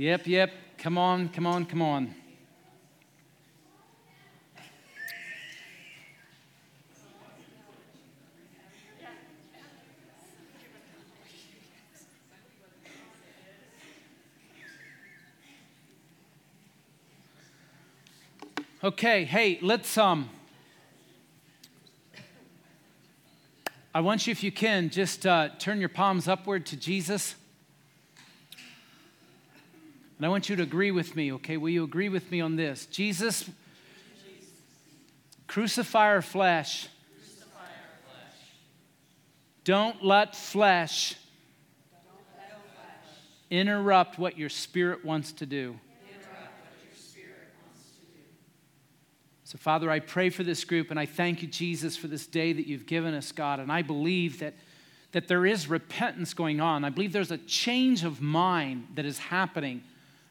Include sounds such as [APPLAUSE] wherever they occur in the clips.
Yep, yep. Come on, come on, come on. Okay, hey, let's um I want you if you can just uh, turn your palms upward to Jesus. And I want you to agree with me, okay? Will you agree with me on this? Jesus, crucify our flesh. Don't let flesh interrupt what your spirit wants to do. So, Father, I pray for this group and I thank you, Jesus, for this day that you've given us, God. And I believe that, that there is repentance going on. I believe there's a change of mind that is happening.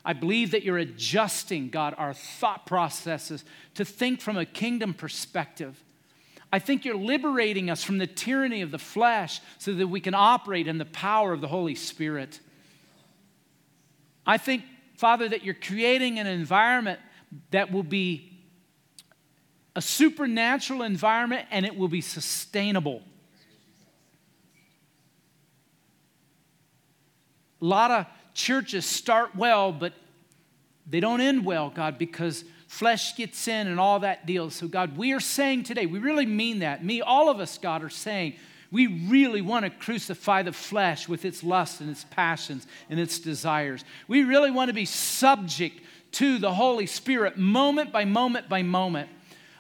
I believe that you're adjusting, God, our thought processes to think from a kingdom perspective. I think you're liberating us from the tyranny of the flesh so that we can operate in the power of the Holy Spirit. I think, Father, that you're creating an environment that will be a supernatural environment and it will be sustainable. A lot of churches start well, but they don't end well, God, because flesh gets in and all that deal. So, God, we are saying today, we really mean that. Me, all of us, God, are saying, we really want to crucify the flesh with its lusts and its passions and its desires. We really want to be subject to the Holy Spirit moment by moment by moment.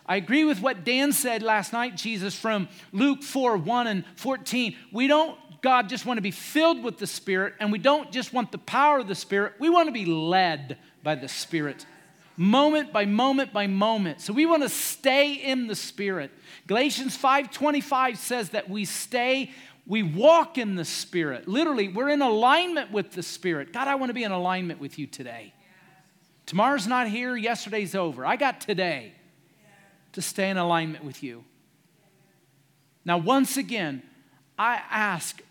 I agree with what Dan said last night, Jesus, from Luke 4 1 and 14. We don't, God, just want to be filled with the Spirit, and we don't just want the power of the Spirit. We want to be led by the Spirit, moment by moment by moment. So we want to stay in the Spirit. Galatians 5:25 says that we stay we walk in the Spirit. Literally, we're in alignment with the Spirit. God, I want to be in alignment with you today. Tomorrow's not here, yesterday's over. I got today to stay in alignment with you. Now, once again, I ask,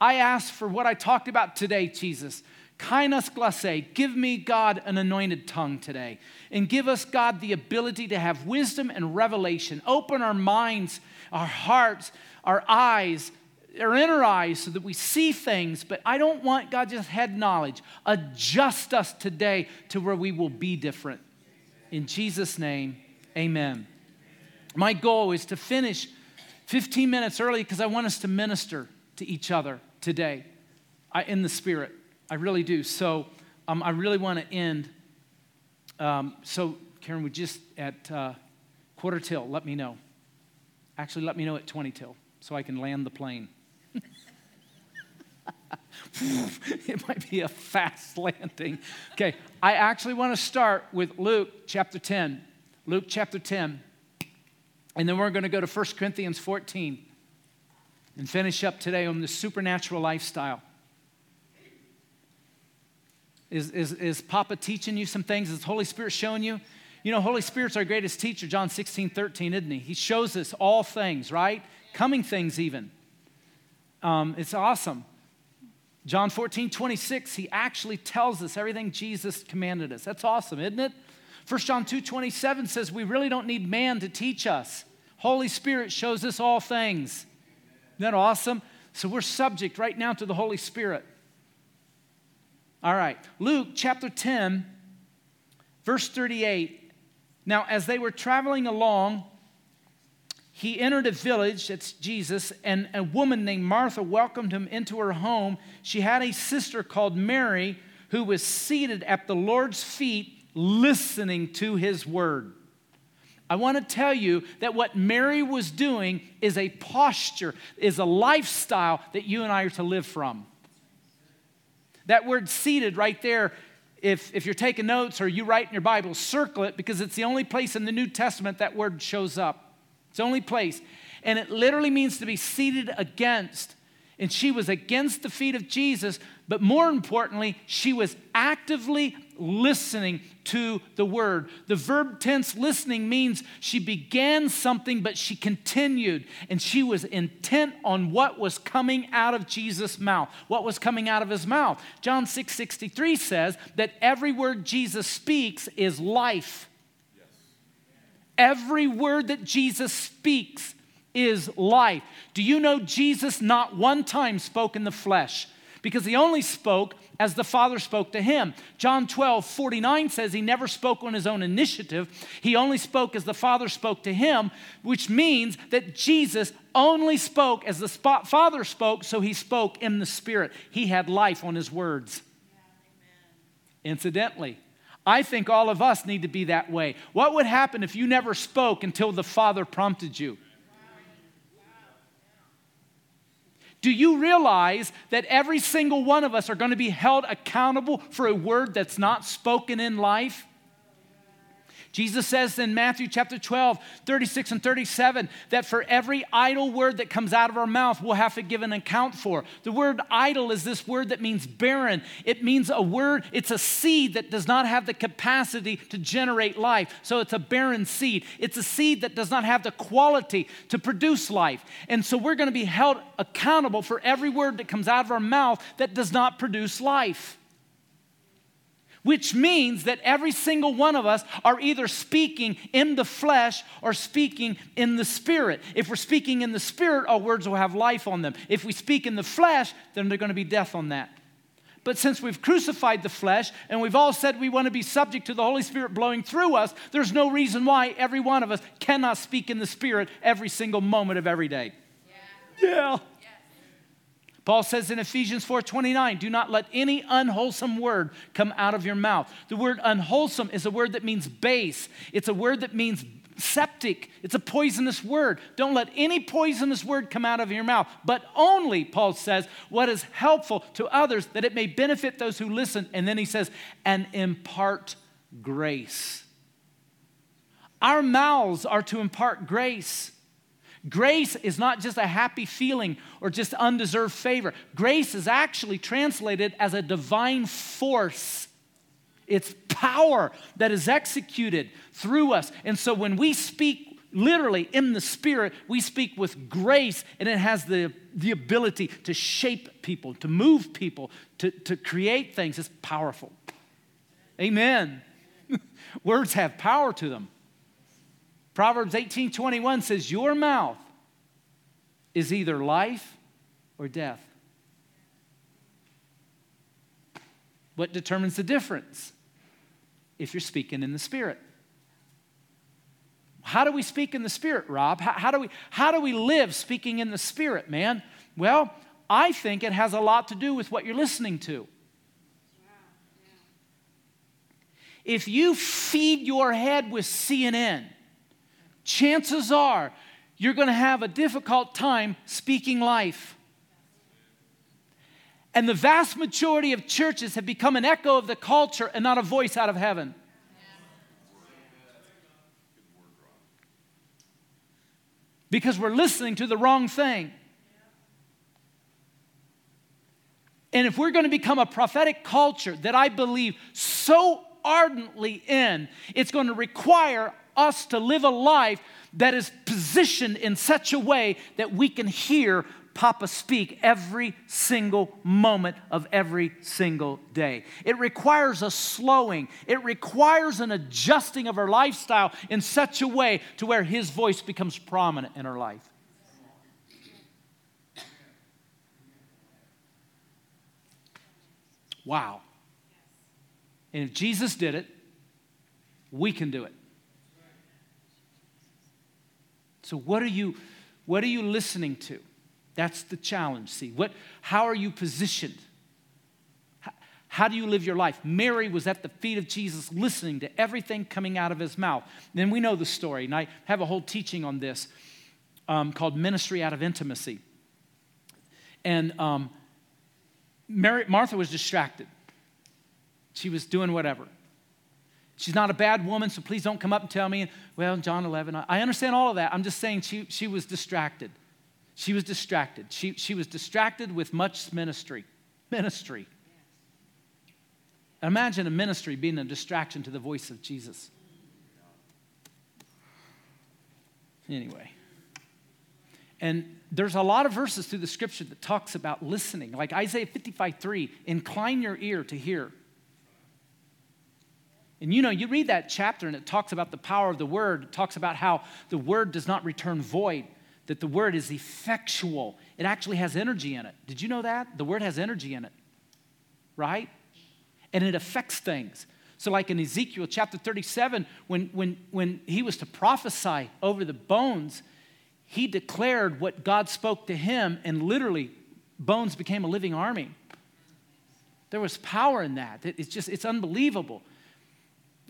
I ask for what I talked about today, Jesus. Kainos glase, give me, God, an anointed tongue today. And give us, God, the ability to have wisdom and revelation. Open our minds, our hearts, our eyes, our inner eyes so that we see things. But I don't want, God, just head knowledge. Adjust us today to where we will be different. In Jesus' name, amen. My goal is to finish 15 minutes early because I want us to minister to each other today I, in the Spirit. I really do. So um, I really want to end. Um, so, Karen, we just at uh, quarter till, let me know. Actually, let me know at 20 till so I can land the plane. [LAUGHS] it might be a fast landing. Okay, I actually want to start with Luke chapter 10. Luke chapter 10. And then we're going to go to 1 Corinthians 14 and finish up today on the supernatural lifestyle. Is, is, is Papa teaching you some things? Is Holy Spirit showing you? You know, Holy Spirit's our greatest teacher, John 16, 13, isn't he? He shows us all things, right? Coming things, even. Um, it's awesome. John 14, 26, he actually tells us everything Jesus commanded us. That's awesome, isn't it? 1 John 2 27 says we really don't need man to teach us. Holy Spirit shows us all things. That awesome? So we're subject right now to the Holy Spirit. All right, Luke chapter 10, verse 38. Now, as they were traveling along, he entered a village, that's Jesus, and a woman named Martha welcomed him into her home. She had a sister called Mary who was seated at the Lord's feet listening to his word. I want to tell you that what Mary was doing is a posture, is a lifestyle that you and I are to live from. That word seated right there, if, if you're taking notes or you write in your Bible, circle it because it's the only place in the New Testament that word shows up. It's the only place. And it literally means to be seated against. and she was against the feet of Jesus, but more importantly, she was actively listening to the word. The verb tense listening means she began something, but she continued, and she was intent on what was coming out of Jesus' mouth, what was coming out of his mouth. John 6 63 says that every word Jesus speaks is life. Yes. Every word that Jesus speaks is life. Do you know Jesus not one time spoke in the flesh? Because he only spoke as the Father spoke to him. John 12, 49 says he never spoke on his own initiative. He only spoke as the Father spoke to him, which means that Jesus only spoke as the Father spoke, so he spoke in the Spirit. He had life on his words. Incidentally, I think all of us need to be that way. What would happen if you never spoke until the Father prompted you? Do you realize that every single one of us are going to be held accountable for a word that's not spoken in life? Jesus says in Matthew chapter 12, 36 and 37, that for every idle word that comes out of our mouth, we'll have to give an account for. The word idle is this word that means barren. It means a word, it's a seed that does not have the capacity to generate life. So it's a barren seed. It's a seed that does not have the quality to produce life. And so we're going to be held accountable for every word that comes out of our mouth that does not produce life which means that every single one of us are either speaking in the flesh or speaking in the spirit. If we're speaking in the spirit, our words will have life on them. If we speak in the flesh, then they're going to be death on that. But since we've crucified the flesh and we've all said we want to be subject to the Holy Spirit blowing through us, there's no reason why every one of us cannot speak in the Spirit every single moment of every day. Yeah. yeah. Paul says in Ephesians 4:29, "Do not let any unwholesome word come out of your mouth." The word unwholesome is a word that means base. It's a word that means septic. It's a poisonous word. Don't let any poisonous word come out of your mouth, but only, Paul says, what is helpful to others that it may benefit those who listen. And then he says, and impart grace. Our mouths are to impart grace. Grace is not just a happy feeling or just undeserved favor. Grace is actually translated as a divine force. It's power that is executed through us. And so when we speak literally in the Spirit, we speak with grace, and it has the, the ability to shape people, to move people, to, to create things. It's powerful. Amen. [LAUGHS] Words have power to them. Proverbs 18 21 says, Your mouth is either life or death. What determines the difference? If you're speaking in the Spirit. How do we speak in the Spirit, Rob? How, how, do we, how do we live speaking in the Spirit, man? Well, I think it has a lot to do with what you're listening to. If you feed your head with CNN, chances are you're going to have a difficult time speaking life. And the vast majority of churches have become an echo of the culture and not a voice out of heaven. Because we're listening to the wrong thing. And if we're going to become a prophetic culture that I believe so ardently in, it's going to require us to live a life that is positioned in such a way that we can hear Papa speak every single moment of every single day. It requires a slowing, it requires an adjusting of our lifestyle in such a way to where His voice becomes prominent in our life. Wow. And if Jesus did it, we can do it. So what are you what are you listening to? That's the challenge. See, what how are you positioned? How, how do you live your life? Mary was at the feet of Jesus listening to everything coming out of his mouth. Then we know the story, and I have a whole teaching on this um, called Ministry Out of Intimacy. And um, Mary, Martha was distracted. She was doing whatever. She's not a bad woman, so please don't come up and tell me, well, John 11. I understand all of that. I'm just saying she, she was distracted. She was distracted. She, she was distracted with much ministry. Ministry. Imagine a ministry being a distraction to the voice of Jesus. Anyway. And there's a lot of verses through the scripture that talks about listening, like Isaiah 55 3, incline your ear to hear. And you know, you read that chapter and it talks about the power of the word. It talks about how the word does not return void, that the word is effectual. It actually has energy in it. Did you know that? The word has energy in it, right? And it affects things. So, like in Ezekiel chapter 37, when, when, when he was to prophesy over the bones, he declared what God spoke to him, and literally, bones became a living army. There was power in that. It's just, it's unbelievable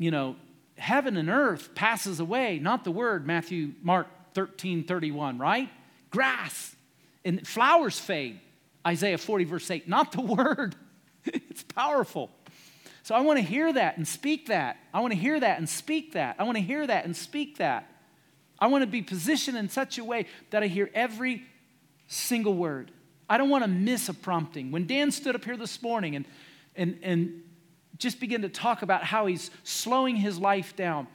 you know, heaven and earth passes away, not the word, Matthew, Mark 13, 31, right? Grass and flowers fade, Isaiah 40, verse 8, not the [LAUGHS] word. it's powerful. So I want to hear that and speak that. I want to hear that and speak that. I want to hear that and speak that. I want to be positioned in such a way that I hear every single word. I don't want to miss a prompting. When Dan stood up here this morning and, and, and just begin to talk about how he's slowing his life down.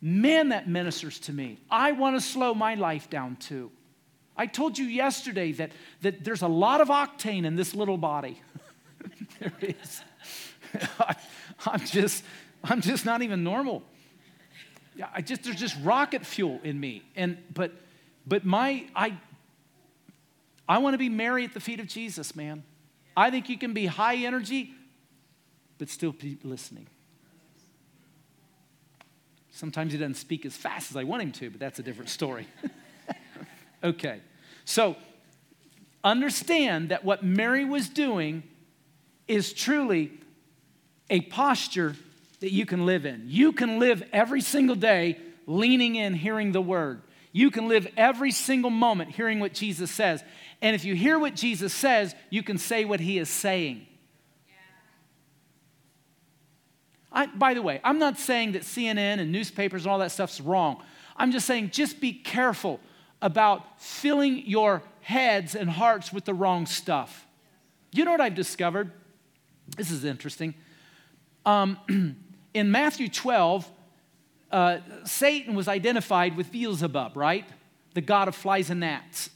Man, that ministers to me. I want to slow my life down too. I told you yesterday that, that there's a lot of octane in this little body. [LAUGHS] there is. [LAUGHS] I, I'm just, I'm just not even normal. I just there's just rocket fuel in me. And but but my I I want to be Mary at the feet of Jesus, man. I think you can be high energy but still keep listening. Sometimes he doesn't speak as fast as I want him to, but that's a different story. [LAUGHS] okay, so understand that what Mary was doing is truly a posture that you can live in. You can live every single day leaning in, hearing the word. You can live every single moment hearing what Jesus says. And if you hear what Jesus says, you can say what he is saying. I, by the way, I'm not saying that CNN and newspapers and all that stuff's wrong. I'm just saying just be careful about filling your heads and hearts with the wrong stuff. You know what I've discovered? This is interesting. Um, [CLEARS THROAT] in Matthew 12, uh, Satan was identified with Beelzebub, right? The god of flies and gnats.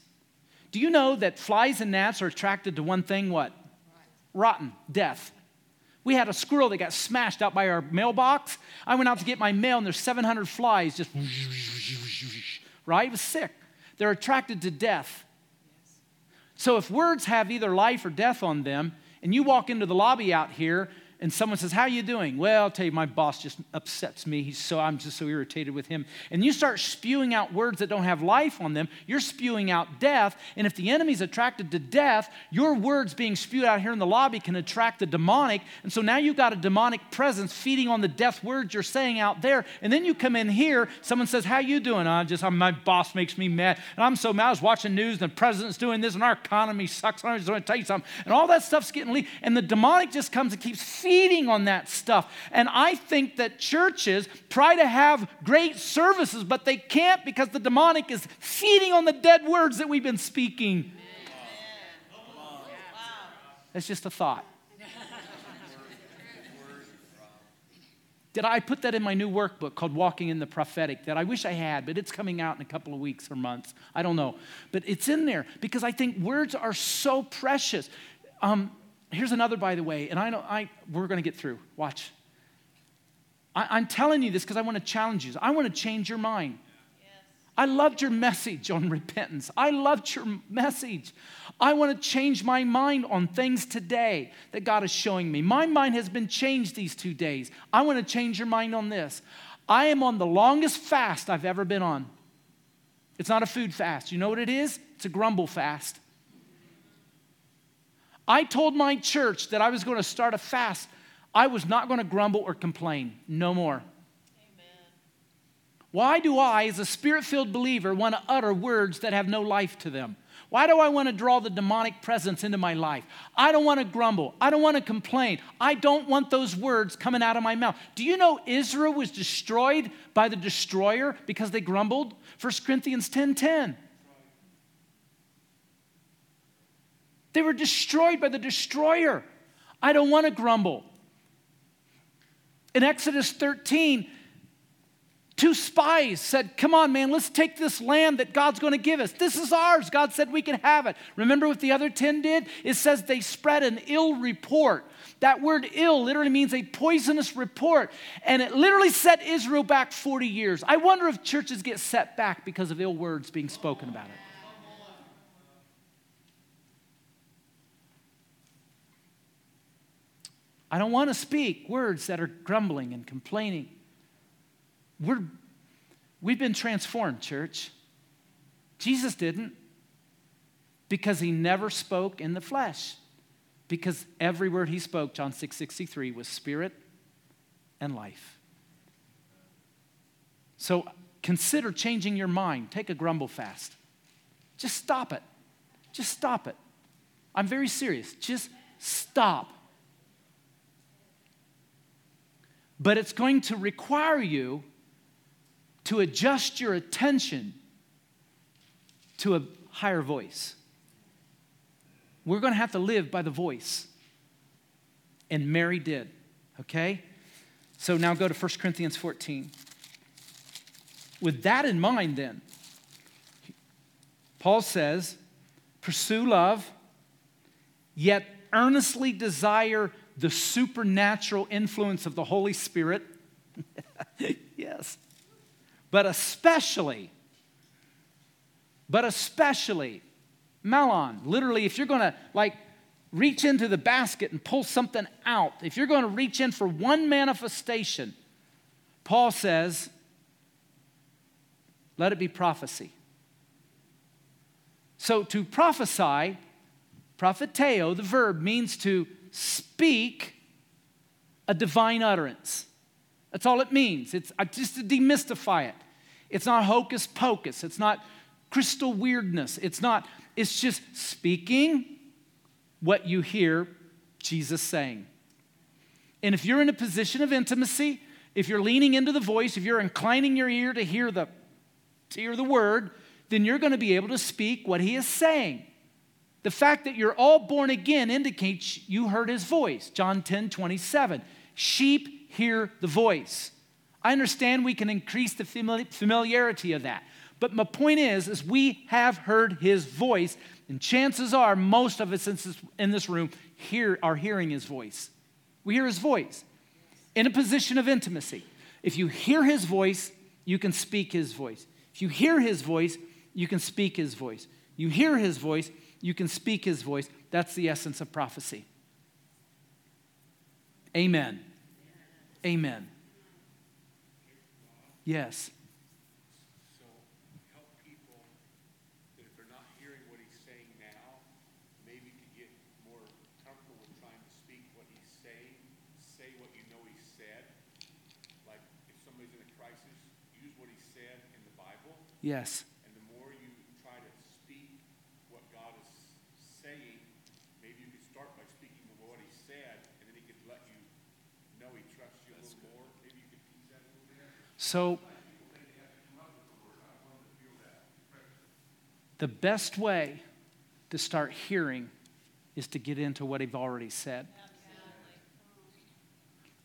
Do you know that flies and gnats are attracted to one thing? What? Rotten, death. We had a squirrel that got smashed out by our mailbox. I went out to get my mail, and there's 700 flies just, right? It was sick. They're attracted to death. So if words have either life or death on them, and you walk into the lobby out here and someone says, How are you doing? Well, I'll tell you, my boss just upsets me. He's so I'm just so irritated with him. And you start spewing out words that don't have life on them, you're spewing out death. And if the enemy's attracted to death, your words being spewed out here in the lobby can attract the demonic. And so now you've got a demonic presence feeding on the death words you're saying out there. And then you come in here, someone says, How you doing? I just I'm, my boss makes me mad. And I'm so mad. I was watching news and the president's doing this and our economy sucks. I'm just going to tell you something. And all that stuff's getting leaked. And the demonic just comes and keeps feeding on that stuff. And I think that churches try to have great services, but they can't because the demonic is feeding on the dead words that we've been speaking. That's just a thought. Did I put that in my new workbook called Walking in the Prophetic that I wish I had, but it's coming out in a couple of weeks or months. I don't know. But it's in there because I think words are so precious. Um, Here's another, by the way, and I know I, we're going to get through. Watch. I, am telling you this because I want to challenge you. I want to change your mind. Yes. I loved your message on repentance. I loved your message. I want to change my mind on things today that God is showing me. My mind has been changed these two days. I want to change your mind on this. I am on the longest fast I've ever been on. It's not a food fast. You know what it is? It's a grumble fast. I told my church that I was going to start a fast. I was not going to grumble or complain. No more. Amen. Why do I, as a spirit filled believer, want to utter words that have no life to them? Why do I want to draw the demonic presence into my life? I don't want to grumble. I don't want to complain. I don't want those words coming out of my mouth. Do you know Israel was destroyed by the destroyer because they grumbled? 1 Corinthians 10 10. They were destroyed by the destroyer. I don't want to grumble. In Exodus 13, two spies said, Come on, man, let's take this land that God's going to give us. This is ours. God said we can have it. Remember what the other 10 did? It says they spread an ill report. That word ill literally means a poisonous report. And it literally set Israel back 40 years. I wonder if churches get set back because of ill words being spoken about it. I don't want to speak words that are grumbling and complaining. We're, we've been transformed, church. Jesus didn't because he never spoke in the flesh. Because every word he spoke, John 6 63, was spirit and life. So consider changing your mind. Take a grumble fast. Just stop it. Just stop it. I'm very serious. Just stop. But it's going to require you to adjust your attention to a higher voice. We're going to have to live by the voice. And Mary did, okay? So now go to 1 Corinthians 14. With that in mind, then, Paul says, pursue love, yet earnestly desire the supernatural influence of the Holy Spirit. [LAUGHS] yes. But especially, but especially, mallon, literally, if you're going to like reach into the basket and pull something out, if you're going to reach in for one manifestation, Paul says, let it be prophecy. So to prophesy, propheteo, the verb, means to speak a divine utterance. That's all it means. It's just to demystify it. It's not hocus pocus. It's not crystal weirdness. It's not, it's just speaking what you hear Jesus saying. And if you're in a position of intimacy, if you're leaning into the voice, if you're inclining your ear to hear the, to hear the word, then you're going to be able to speak what he is saying. The fact that you're all born again indicates you heard his voice. John 10 27. Sheep hear the voice. I understand we can increase the familiarity of that. But my point is, is we have heard his voice, and chances are most of us in this room hear, are hearing his voice. We hear his voice in a position of intimacy. If you hear his voice, you can speak his voice. If you hear his voice, you can speak his voice. You hear his voice, you can speak his voice. That's the essence of prophecy. Amen. Amen. Yes. So help people that if they're not hearing what he's saying now, maybe to get more comfortable with trying to speak what he's saying, say what you know he said. Like if somebody's in a crisis, use what he said in the Bible. Yes. And the more you try to speak what God is saying, maybe you could start by speaking what he said, and then he could let you know he trusts you a little more. Maybe you could tease that a little bit. So, the best way to start hearing is to get into what he's already said.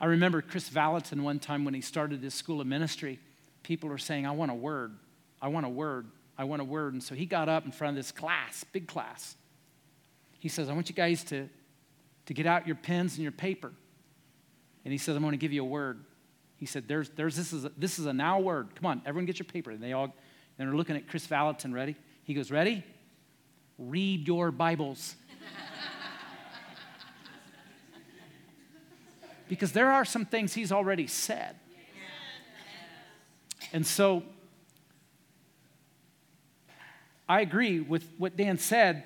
I remember Kris Vallotton one time when he started his school of ministry, people were saying, I want a word. I want a word. I want a word. And so he got up in front of this class, big class. He says, I want you guys to, to get out your pens and your paper. And he says, I'm going to give you a word. He said, there's, there's, this, is a, this is a now word. Come on, everyone get your paper. And they all, and they're looking at Kris Vallotton, ready? He goes, Ready? Read your Bibles. [LAUGHS] because there are some things he's already said. And so I agree with what Dan said.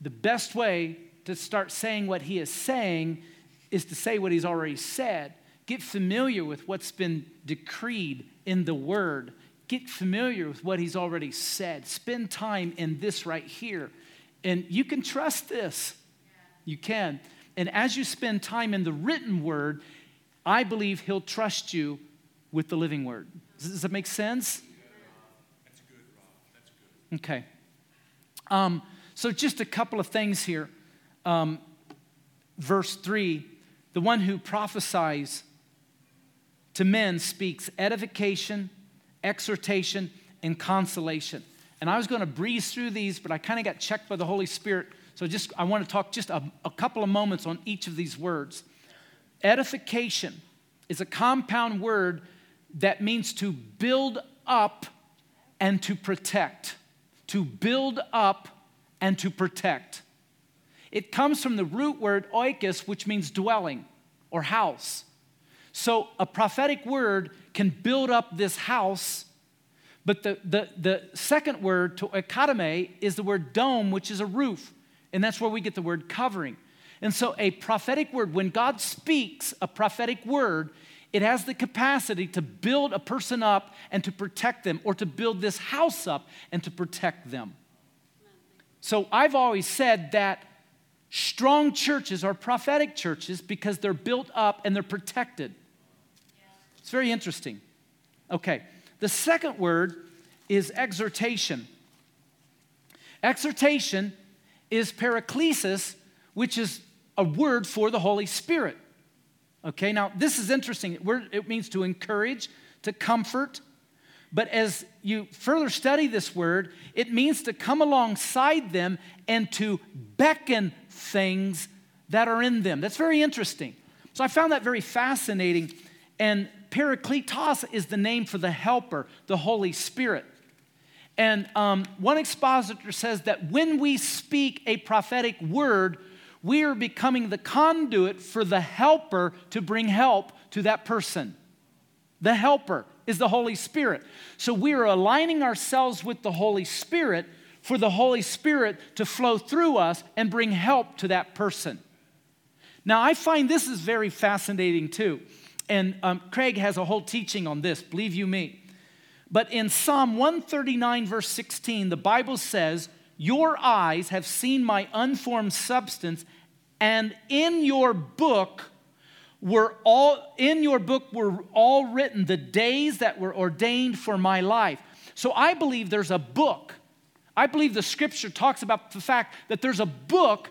The best way to start saying what he is saying is to say what he's already said. Get familiar with what's been decreed in the word Get familiar with what he's already said. Spend time in this right here. And you can trust this. You can. And as you spend time in the written word, I believe he'll trust you with the living word. Does that make sense? Okay. Um, So, just a couple of things here. Um, verse 3 the one who prophesies to men speaks edification, exhortation, and consolation. And I was going to breeze through these, but I kind of got checked by the Holy Spirit. So just I want to talk just a, a couple of moments on each of these words. Edification is a compound word that means to build up and to protect. To build up and to protect. It comes from the root word oikos, which means dwelling or house. So a prophetic word can build up this house, but the, the, the second word, to oikodome, is the word dome, which is a roof. And that's where we get the word covering. And so a prophetic word, when God speaks a prophetic word, it has the capacity to build a person up and to protect them, or to build this house up and to protect them. So I've always said that strong churches are prophetic churches because they're built up and they're protected. It's very interesting. Okay, the second word is exhortation. Exhortation is paraklesis, which is a word for the Holy Spirit. Okay, now this is interesting. It means to encourage, to comfort. But as you further study this word, it means to come alongside them and to beckon things that are in them. That's very interesting. So I found that very fascinating. And Parakletos is the name for the helper, the Holy Spirit. And um, one expositor says that when we speak a prophetic word, we are becoming the conduit for the helper to bring help to that person. The helper is the Holy Spirit. So we are aligning ourselves with the Holy Spirit for the Holy Spirit to flow through us and bring help to that person. Now, I find this is very fascinating too. And um, Craig has a whole teaching on this, believe you me. But in Psalm 139, verse 16, the Bible says, Your eyes have seen my unformed substance, and in your book were all in your book were all written the days that were ordained for my life. So I believe there's a book. I believe the scripture talks about the fact that there's a book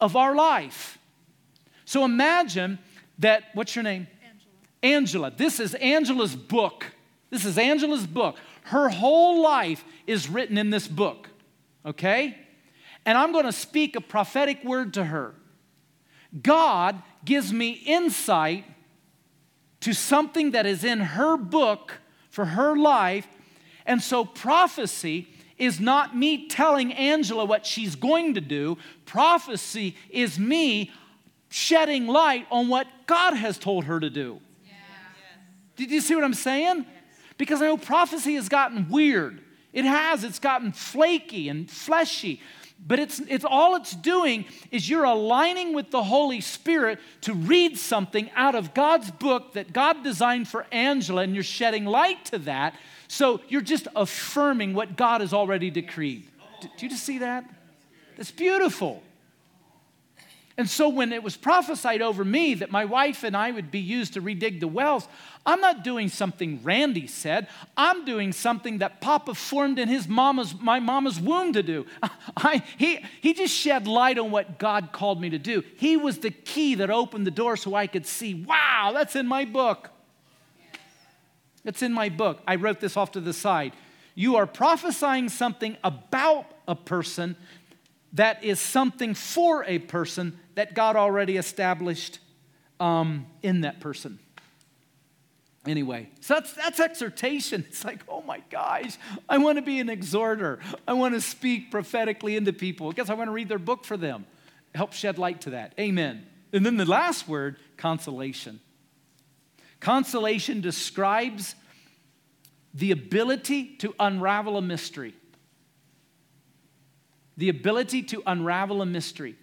of our life. So imagine that, what's your name? Angela. This is Angela's book. This is Angela's book. Her whole life is written in this book, okay? And I'm going to speak a prophetic word to her. God gives me insight to something that is in her book for her life. And so prophecy is not me telling Angela what she's going to do, prophecy is me shedding light on what God has told her to do. Did you see what I'm saying? Because I know prophecy has gotten weird. It has, it's gotten flaky and fleshy. But it's, it's all it's doing is you're aligning with the Holy Spirit to read something out of God's book that God designed for Angela, and you're shedding light to that. So you're just affirming what God has already decreed. Do you just see that? That's beautiful. And so when it was prophesied over me that my wife and I would be used to redig the wells, I'm not doing something Randy said. I'm doing something that Papa formed in his mama's, my mama's womb to do. [LAUGHS] I, he, he just shed light on what God called me to do. He was the key that opened the door so I could see, wow, that's in my book. It's in my book. I wrote this off to the side. You are prophesying something about a person that is something for a person that God already established um, in that person. Anyway, so that's, that's exhortation. [LAUGHS] It's like, oh my gosh, I want to be an exhorter. I want to speak prophetically into people. I guess I want to read their book for them. Help shed light to that. Amen. And then the last word, consolation. Consolation describes the ability to unravel a mystery the ability to unravel a mystery.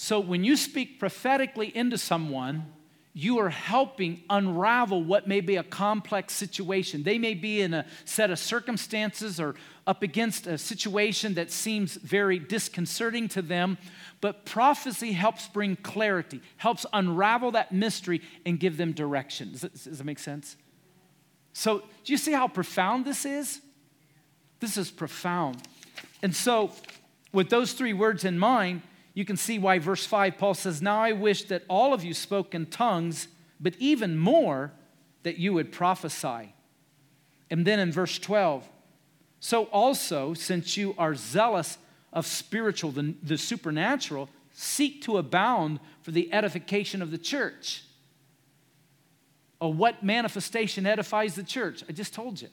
So when you speak prophetically into someone, you are helping unravel what may be a complex situation. They may be in a set of circumstances or up against a situation that seems very disconcerting to them, but prophecy helps bring clarity, helps unravel that mystery and give them direction. Does that, does that make sense? So, do you see how profound this is? This is profound. And so With those three words in mind, you can see why verse 5 Paul says, Now I wish that all of you spoke in tongues, but even more that you would prophesy. And then in verse 12, so also, since you are zealous of spiritual, the, the supernatural, seek to abound for the edification of the church. Oh, what manifestation edifies the church? I just told you.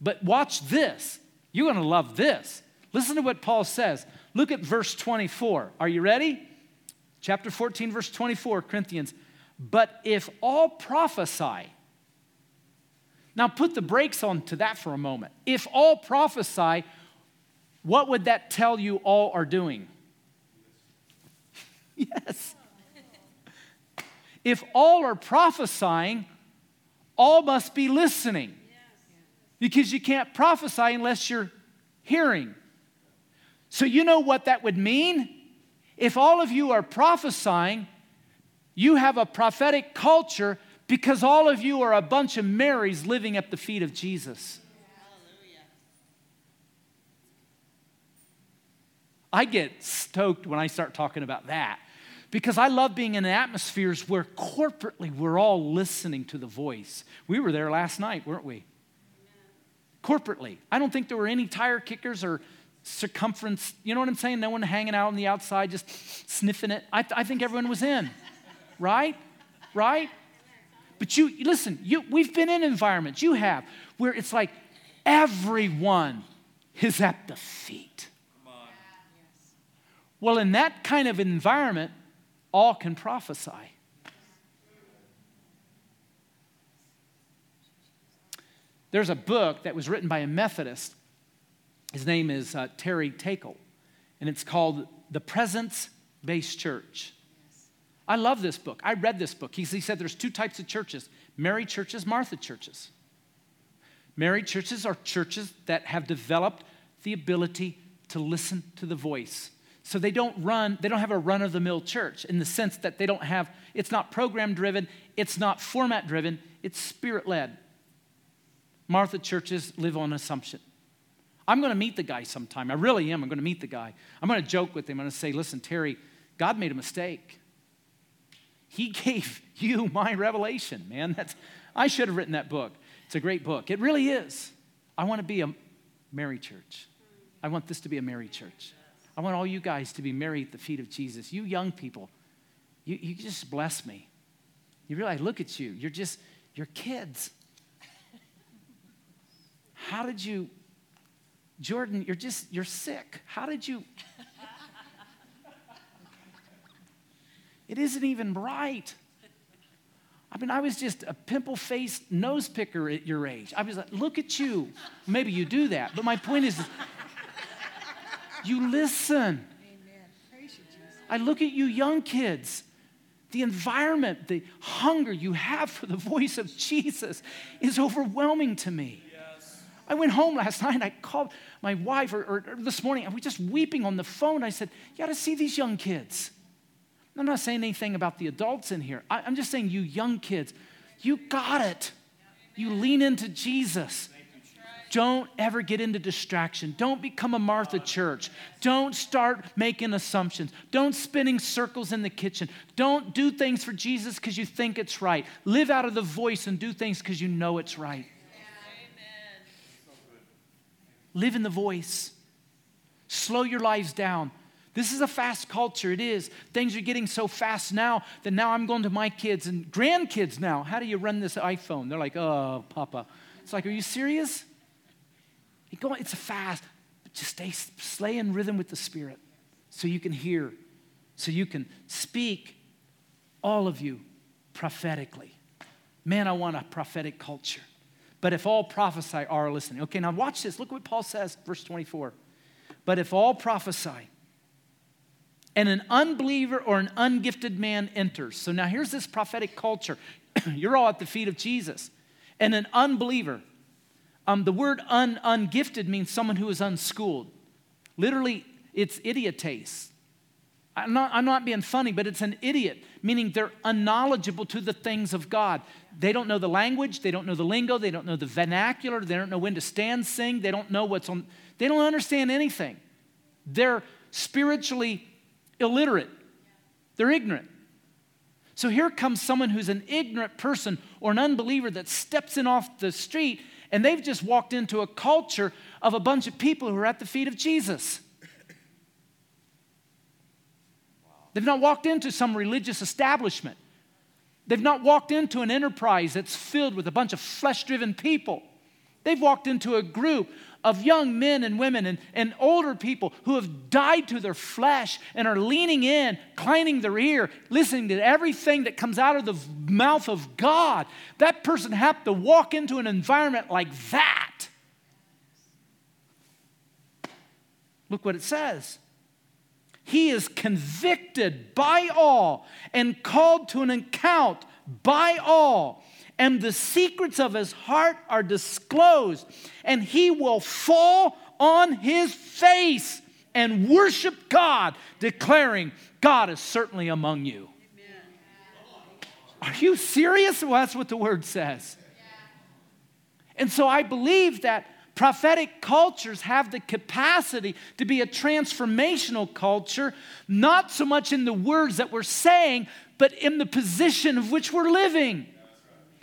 But watch this. You're going to love this. Listen to what Paul says. Look at verse 24. Are you ready? Chapter 14, verse 24, Corinthians. But if all prophesy, now put the brakes on to that for a moment. If all prophesy, what would that tell you all are doing? [LAUGHS] yes. If all are prophesying, all must be listening. Because you can't prophesy unless you're hearing. So, you know what that would mean? If all of you are prophesying, you have a prophetic culture because all of you are a bunch of Marys living at the feet of Jesus. I get stoked when I start talking about that because I love being in atmospheres where corporately we're all listening to the voice. We were there last night, weren't we? Corporately. I don't think there were any tire kickers or circumference, you know what I'm saying? No one hanging out on the outside just sniffing it. I, I think everyone was in, right? Right? But you, listen, you, we've been in environments, you have, where it's like everyone is at the feet. Well, in that kind of environment, all can prophesy. There's a book that was written by a Methodist his name is uh, Terry Teykl, and it's called The Presence Based Church. I love this book. I read this book. He, he said there's two types of churches Mary churches, Martha churches. Mary churches are churches that have developed the ability to listen to the voice. So they don't run, they don't have a run of the mill church in the sense that they don't have, it's not program driven, it's not format driven, it's spirit led. Martha churches live on assumption. I'm going to meet the guy sometime. I really am. I'm going to meet the guy. I'm going to joke with him. I'm going to say, listen, Terry, God made a mistake. He [LAUGHS] gave you my revelation, man. That's, I should have written that book. It's a great book. It really is. I want to be a Mary church. I want this to be a Mary church. I want all you guys to be Mary at the feet of Jesus. You young people, you, you just bless me. You realize, look at you. You're just, you're kids. [LAUGHS] How did you Jordan, you're just, you're sick. How did you? it isn't even right. I mean, I was just a pimple faced nose picker at your age. I was like, look at you. Maybe you do that. But my point is, you listen. I look at you young kids. The environment, the hunger you have for the voice of Jesus is overwhelming to me. I went home last [LAUGHS] night I called my wife, or, or, or this morning, and we just weeping on the phone. I said, You got to see these young kids. I'm not saying anything about the adults in here. I, I'm just saying, you young kids, you got it. You lean into Jesus. Don't ever get into distraction. Don't become a Martha church. Don't start making assumptions. Don't spinning circles in the kitchen. Don't do things for Jesus because you think it's right. Live out of the voice and do things because you know it's right. Live in the voice. Slow your lives down. This is a fast culture. It is. Things are getting so fast now that now I'm going to my kids and grandkids now. How do you run this iPhone? They're like, oh, Papa. It's like, are you serious? It's fast. But just stay, slay in rhythm with the Spirit so you can hear, so you can speak, all of you, prophetically. Man, I want a prophetic culture. But if all prophesy are listening. Okay, now watch this. Look what Paul says, verse 24. But if all prophesy, and an unbeliever or an ungifted man enters. So now here's this prophetic culture. [CLEARS THROAT] You're all at the feet of Jesus. And an unbeliever, um, the word un, ungifted means someone who is unschooled. Literally, it's idiotes. I'm not, I'm not being funny, but it's an idiot, meaning they're unknowledgeable to the things of God. They don't know the language, they don't know the lingo, they don't know the vernacular, they don't know when to stand, sing, they don't know what's on, they don't understand anything. They're spiritually illiterate, they're ignorant. So here comes someone who's an ignorant person or an unbeliever that steps in off the street and they've just walked into a culture of a bunch of people who are at the feet of Jesus. They've not walked into some religious establishment. They've not walked into an enterprise that's filled with a bunch of flesh driven people. They've walked into a group of young men and women and, and older people who have died to their flesh and are leaning in, inclining their ear, listening to everything that comes out of the mouth of God. That person had to walk into an environment like that. Look what it says. He is convicted by all and called to an account by all and the secrets of his heart are disclosed, and he will fall on his face and worship God, declaring, God is certainly among you. Are you serious? Well, that's what the word says. And so I believe that prophetic cultures have the capacity to be a transformational culture, not so much in the words that we're saying, but in the position of which we're living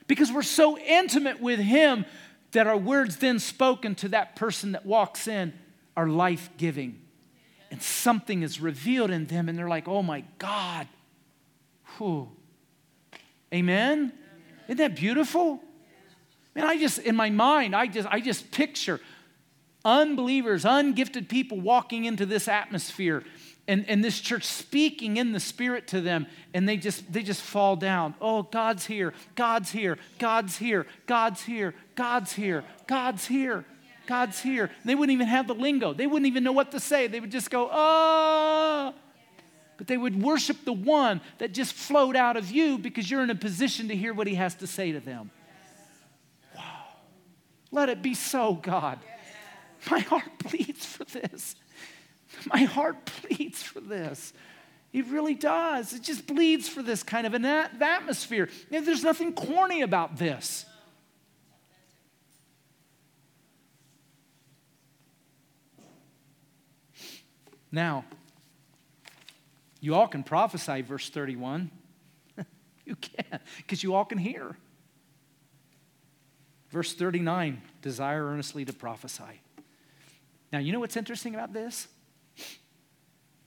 because we're so intimate with Him that our words then spoken to that person that walks in are life giving. And something is revealed in them, and they're like, oh my God. Whew. Amen? Isn't that beautiful? Man, I just, in my mind, I just, I just picture unbelievers, ungifted people walking into this atmosphere and, and this church speaking in the spirit to them and they just they just fall down. Oh god's here god's here god's here god's here god's here god's here god's here. And they wouldn't even have the lingo. They wouldn't even know what to say. They would just go oh but they would worship the one that just flowed out of you because you're in a position to hear what he has to say to them let it be so god my heart bleeds for this my heart bleeds for this. It really does. It just bleeds for this kind of an atmosphere. there's nothing corny about this. Now, you all can prophesy, verse 31. [LAUGHS] you can, because you all can hear. Verse 39 desire earnestly to prophesy. Now, you know what's interesting about this?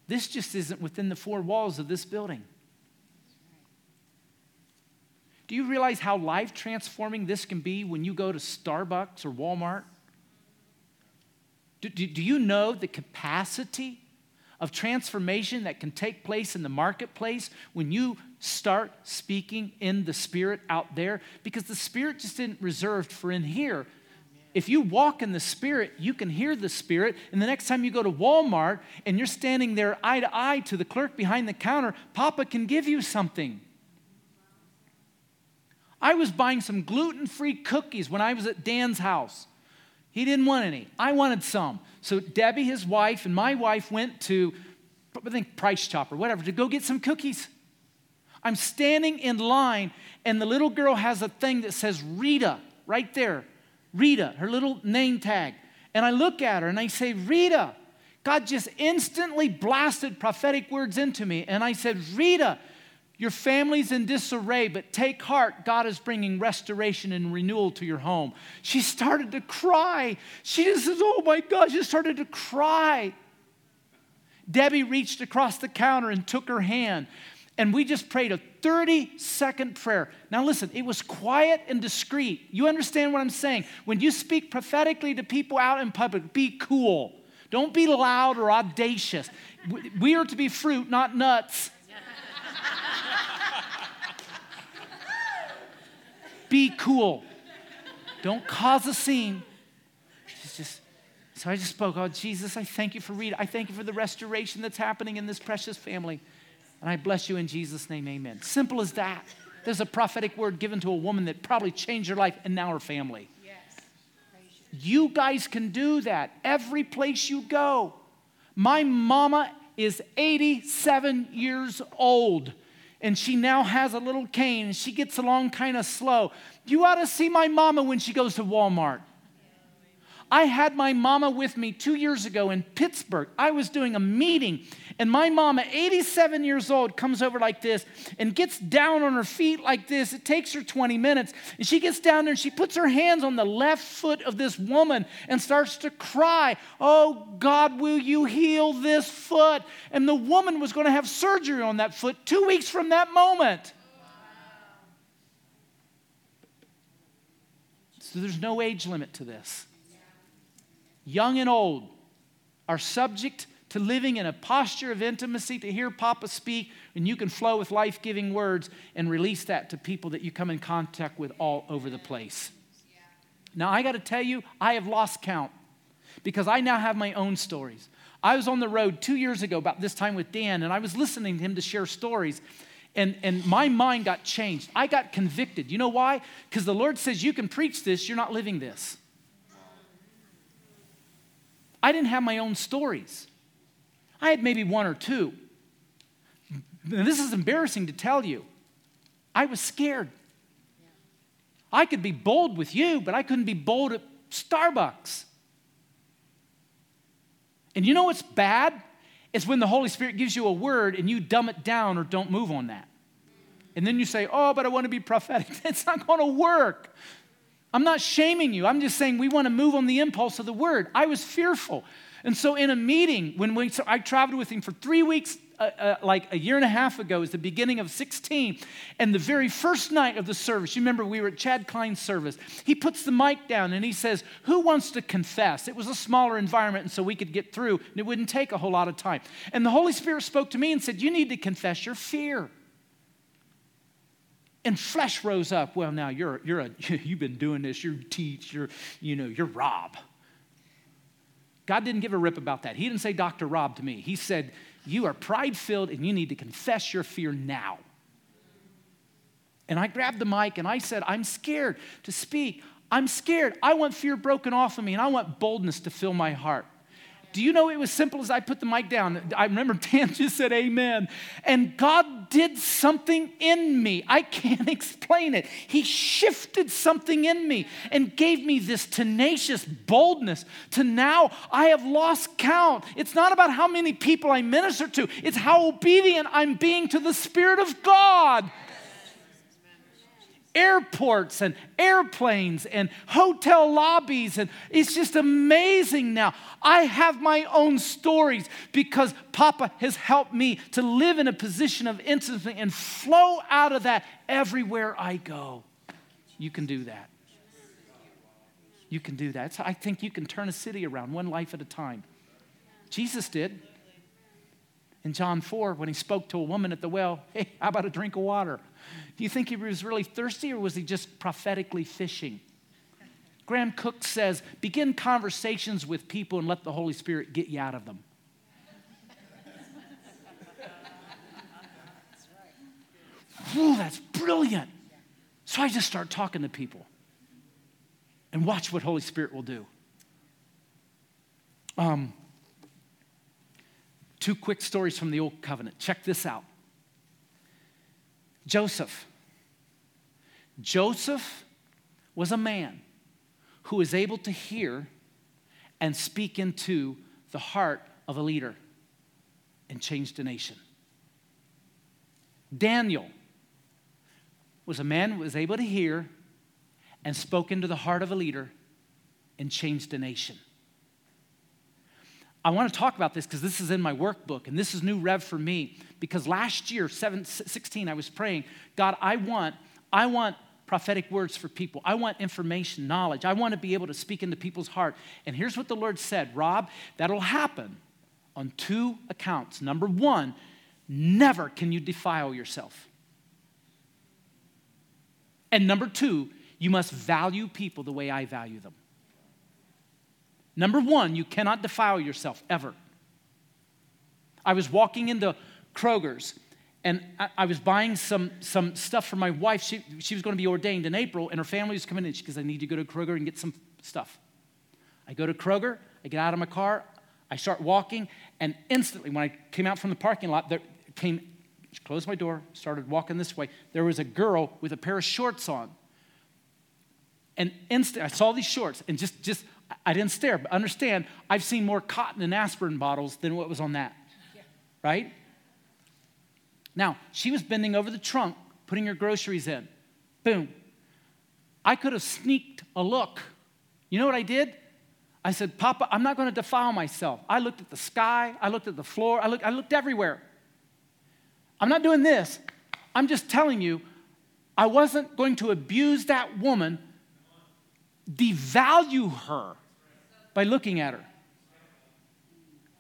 This just isn't within the four walls of this building. Do you realize how life transforming this can be when you go to Starbucks or Walmart? Do, do, do, you know the capacity of transformation that can take place in the marketplace when you start speaking in the Spirit out there? Because the Spirit just isn't reserved for in here, if you walk in the Spirit, you can hear the Spirit. And the next time you go to Walmart and you're standing there eye to eye to the clerk behind the counter, Papa can give you something. I was buying some gluten free cookies when I was at Dan's house. He didn't want any. I wanted some. So Debbie, his wife, and my wife went to, I think, Price Chopper, whatever, to go get some cookies. I'm standing in line, and the little girl has a thing that says Rita right there. Rita, her little name tag. And I look at her and I say, Rita, God just instantly blasted prophetic words into me. And I said, Rita, your family's in disarray, but take heart. God is bringing restoration and renewal to your home. She started to cry. She just says, Oh my God, she started to cry. Debbie reached across the counter and took her hand and we just prayed a 30 second prayer. Now, listen, it was quiet and discreet. You understand what I'm saying? When you speak prophetically to people out in public, be cool. Don't be loud or audacious. We are to be fruit, not nuts. [LAUGHS] be cool. Don't cause a scene. just, so I just spoke, oh, Jesus, I thank you for Rita. I thank you for the restoration that's happening in this precious family. And I bless you in Jesus' name, amen. Simple as that. There's a prophetic word given to a woman that probably changed her life and now her family. Yes. You guys can do that every place you go. My mama is 87 years old and she now has a little cane and she gets along kind of slow. You ought to see my mama when she goes to Walmart. I had my mama with me two years ago in Pittsburgh. I was doing a meeting, and my mama, 87 years old, comes over like this and gets down on her feet like this. It takes her 20 minutes. And she gets down there and she puts her hands on the left foot of this woman and starts to cry, Oh God, will you heal this foot? And the woman was going to have surgery on that foot two weeks from that moment. So there's no age limit to this young and old, are subject to living in a posture of intimacy to hear Papa speak, and you can flow with life giving words and release that to people that you come in contact with all over the place. Now, I got to tell you, I have lost count because I now have my own stories. I was on the road two years ago, about this time with Dan, and I was listening to him to share stories. And, and my mind got changed. I got convicted. You know why? Because the Lord says, You can preach this, you're not living this. I didn't have my own stories. I had maybe one or two. And this is embarrassing to tell you. I was scared. I could be bold with you, but I couldn't be bold at Starbucks. And you know what's bad? It's when the Holy Spirit gives you a word and you dumb it down or don't move on that. And then you say, Oh, but I want to be prophetic. [LAUGHS] It's not going to work. I'm not shaming you. I'm just saying we want to move on the impulse of the word. I was fearful. And so in a meeting, when we, so I traveled with him for three weeks, uh, uh, like a year and a half ago, is the beginning of 16. And the very first night of the service, you remember we were at Chad Klein's service, he puts the mic down and he says, Who wants to confess? It was a smaller environment, and so we could get through, and it wouldn't take a whole lot of time. And the Holy Spirit spoke to me and said, You need to confess your fear. And flesh rose up. Well, now you're, you're a, [LAUGHS] you've been doing this, you teach, you're, you know, you're Rob. God didn't give a rip about that. He didn't say Dr. Rob to me. He said, You are pride filled and you need to confess your fear now. And I grabbed the mic and I said, I'm scared to speak. I'm scared. I want fear broken off of me and I want boldness to fill my heart. Do you know it was simple as I put the mic down? I remember [LAUGHS] Dan just said amen. And God did something in me. I can't [LAUGHS] explain it. He shifted something in me and gave me this tenacious boldness to now I have lost count. It's not about how many people I minister to, it's how obedient I'm being to the Spirit of God airports and airplanes and hotel lobbies. And it's just amazing now. I have my own stories because Papa has helped me to live in a position of intimacy and flow out of that everywhere I go. You can do that. You can do that. I think you can turn a city around one life at a time. Jesus did. In John 4, when he spoke to a woman at the well, hey, how about a drink of water? Do you think he was really thirsty or was he just prophetically fishing? Graham Cooke says, begin conversations with people and let the Holy Spirit get you out of them. Ooh, that's brilliant. So I just start talking to people and watch what Holy Spirit will do. Um, two quick stories from the Old Covenant. Check this out. Joseph. Joseph was a man who was able to hear and speak into the heart of a leader and changed a nation. Daniel was a man who was able to hear and spoke into the heart of a leader and changed a nation. I want to talk about this because this is in my workbook and this is new rev for me because last year 7, 16 I was praying God I want I want prophetic words for people. I want information knowledge. I want to be able to speak into people's heart. And here's what the Lord said Rob that'll happen on two accounts. Number 1 never can you defile yourself. And number 2 you must value people the way I value them Number one, you cannot defile yourself ever. I was walking into Kroger's and I, I, was buying some, some stuff for my wife. She, she was going to be ordained in April, and her family was coming in. She goes, I need to go to Kroger and get some stuff. I go to Kroger, I get out of my car, I start walking, And instantly, when I came out from the parking lot, there came, closed my door, started walking this way. There was a girl with a pair of shorts on. And instant, I saw these shorts and just, just, I didn't stare, but understand, I've seen more cotton and aspirin bottles than what was on that. Right? Now, she was bending over the trunk, putting her groceries in. Boom. I could have sneaked a look. You know what I did? I said, Papa, I'm not going to defile myself. I looked at the sky, I looked at the floor, I looked, I looked everywhere. I'm not doing this. I'm just telling you, I wasn't going to abuse that woman, devalue her by looking at her.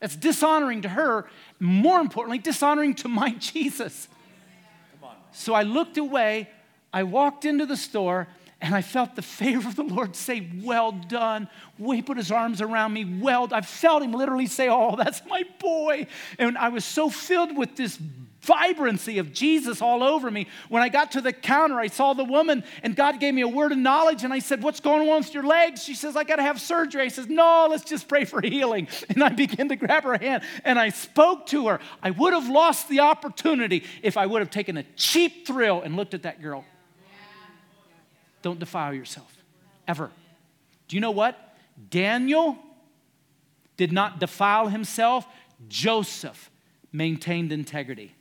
That's dishonoring to her, more importantly, dishonoring to my [LAUGHS] Jesus. So I looked away, I walked into the store, and I felt the favor of the Lord say, Well done. He put his arms around me. Well, I felt him literally say, Oh, that's my boy. And I was so filled with this vibrancy of Jesus all over me. When I got to the counter, I saw the woman, and God gave me a word of knowledge. And I said, What's going on with your legs? She says, I got to have surgery. I says, No, let's just pray for healing. [LAUGHS] And I began to grab her hand and I spoke to her. I would have lost the opportunity if I would have taken a cheap thrill and looked at that girl. Don't defile yourself, ever. Do you know what? Daniel did not defile himself, Joseph maintained integrity.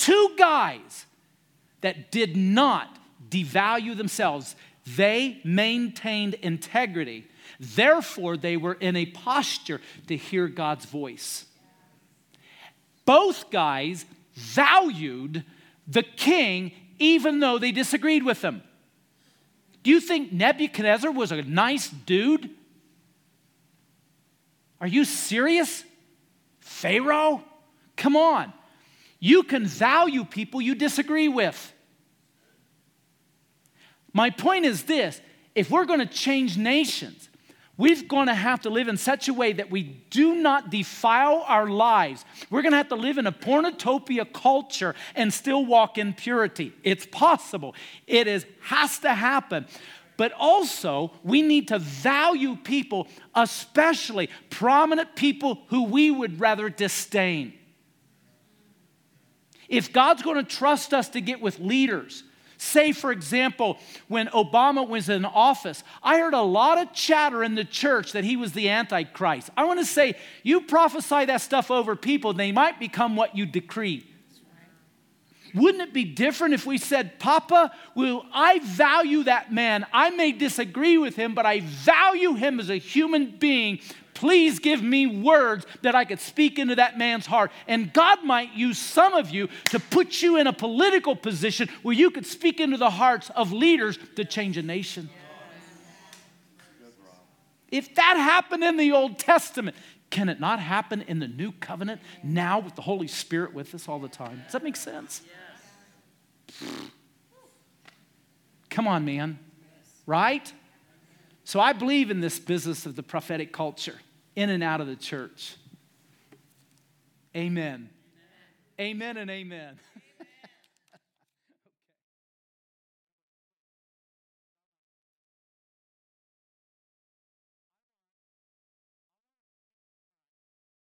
Two guys that did not devalue themselves, they maintained integrity. Therefore, they were in a posture to hear God's voice. Both guys valued the king even though they disagreed with him. Do you think Nebuchadnezzar was a nice dude? Are you serious? Pharaoh? Come on. You can value people you disagree with. My point is this if we're going to change nations, we're going to have to live in such a way that we do not defile our lives. We're going to have to live in a pornotopia culture and still walk in purity. It's possible. It is has to happen. But also, we need to value people, especially prominent people who we would rather disdain. If God's going to trust us to get with leaders, Say, for example, when Obama was in office, I heard a lot of chatter in the church that he was the Antichrist. I want to say, you prophesy that stuff over people, they might become what you decree. Wouldn't it be different if we said, Papa, will I value that man? I may disagree with him, but I value him as a human being Please give me words that I could speak into that man's heart. And God might use some of you to put you in a political position where you could speak into the hearts of leaders to change a nation. If that happened in the Old Testament, can it not happen in the new covenant now with the Holy Spirit with us all the time? Does that make sense? Come on, man. Right? So I believe in this business of the prophetic culture in and out of the church. Amen. Amen, amen and amen. [LAUGHS]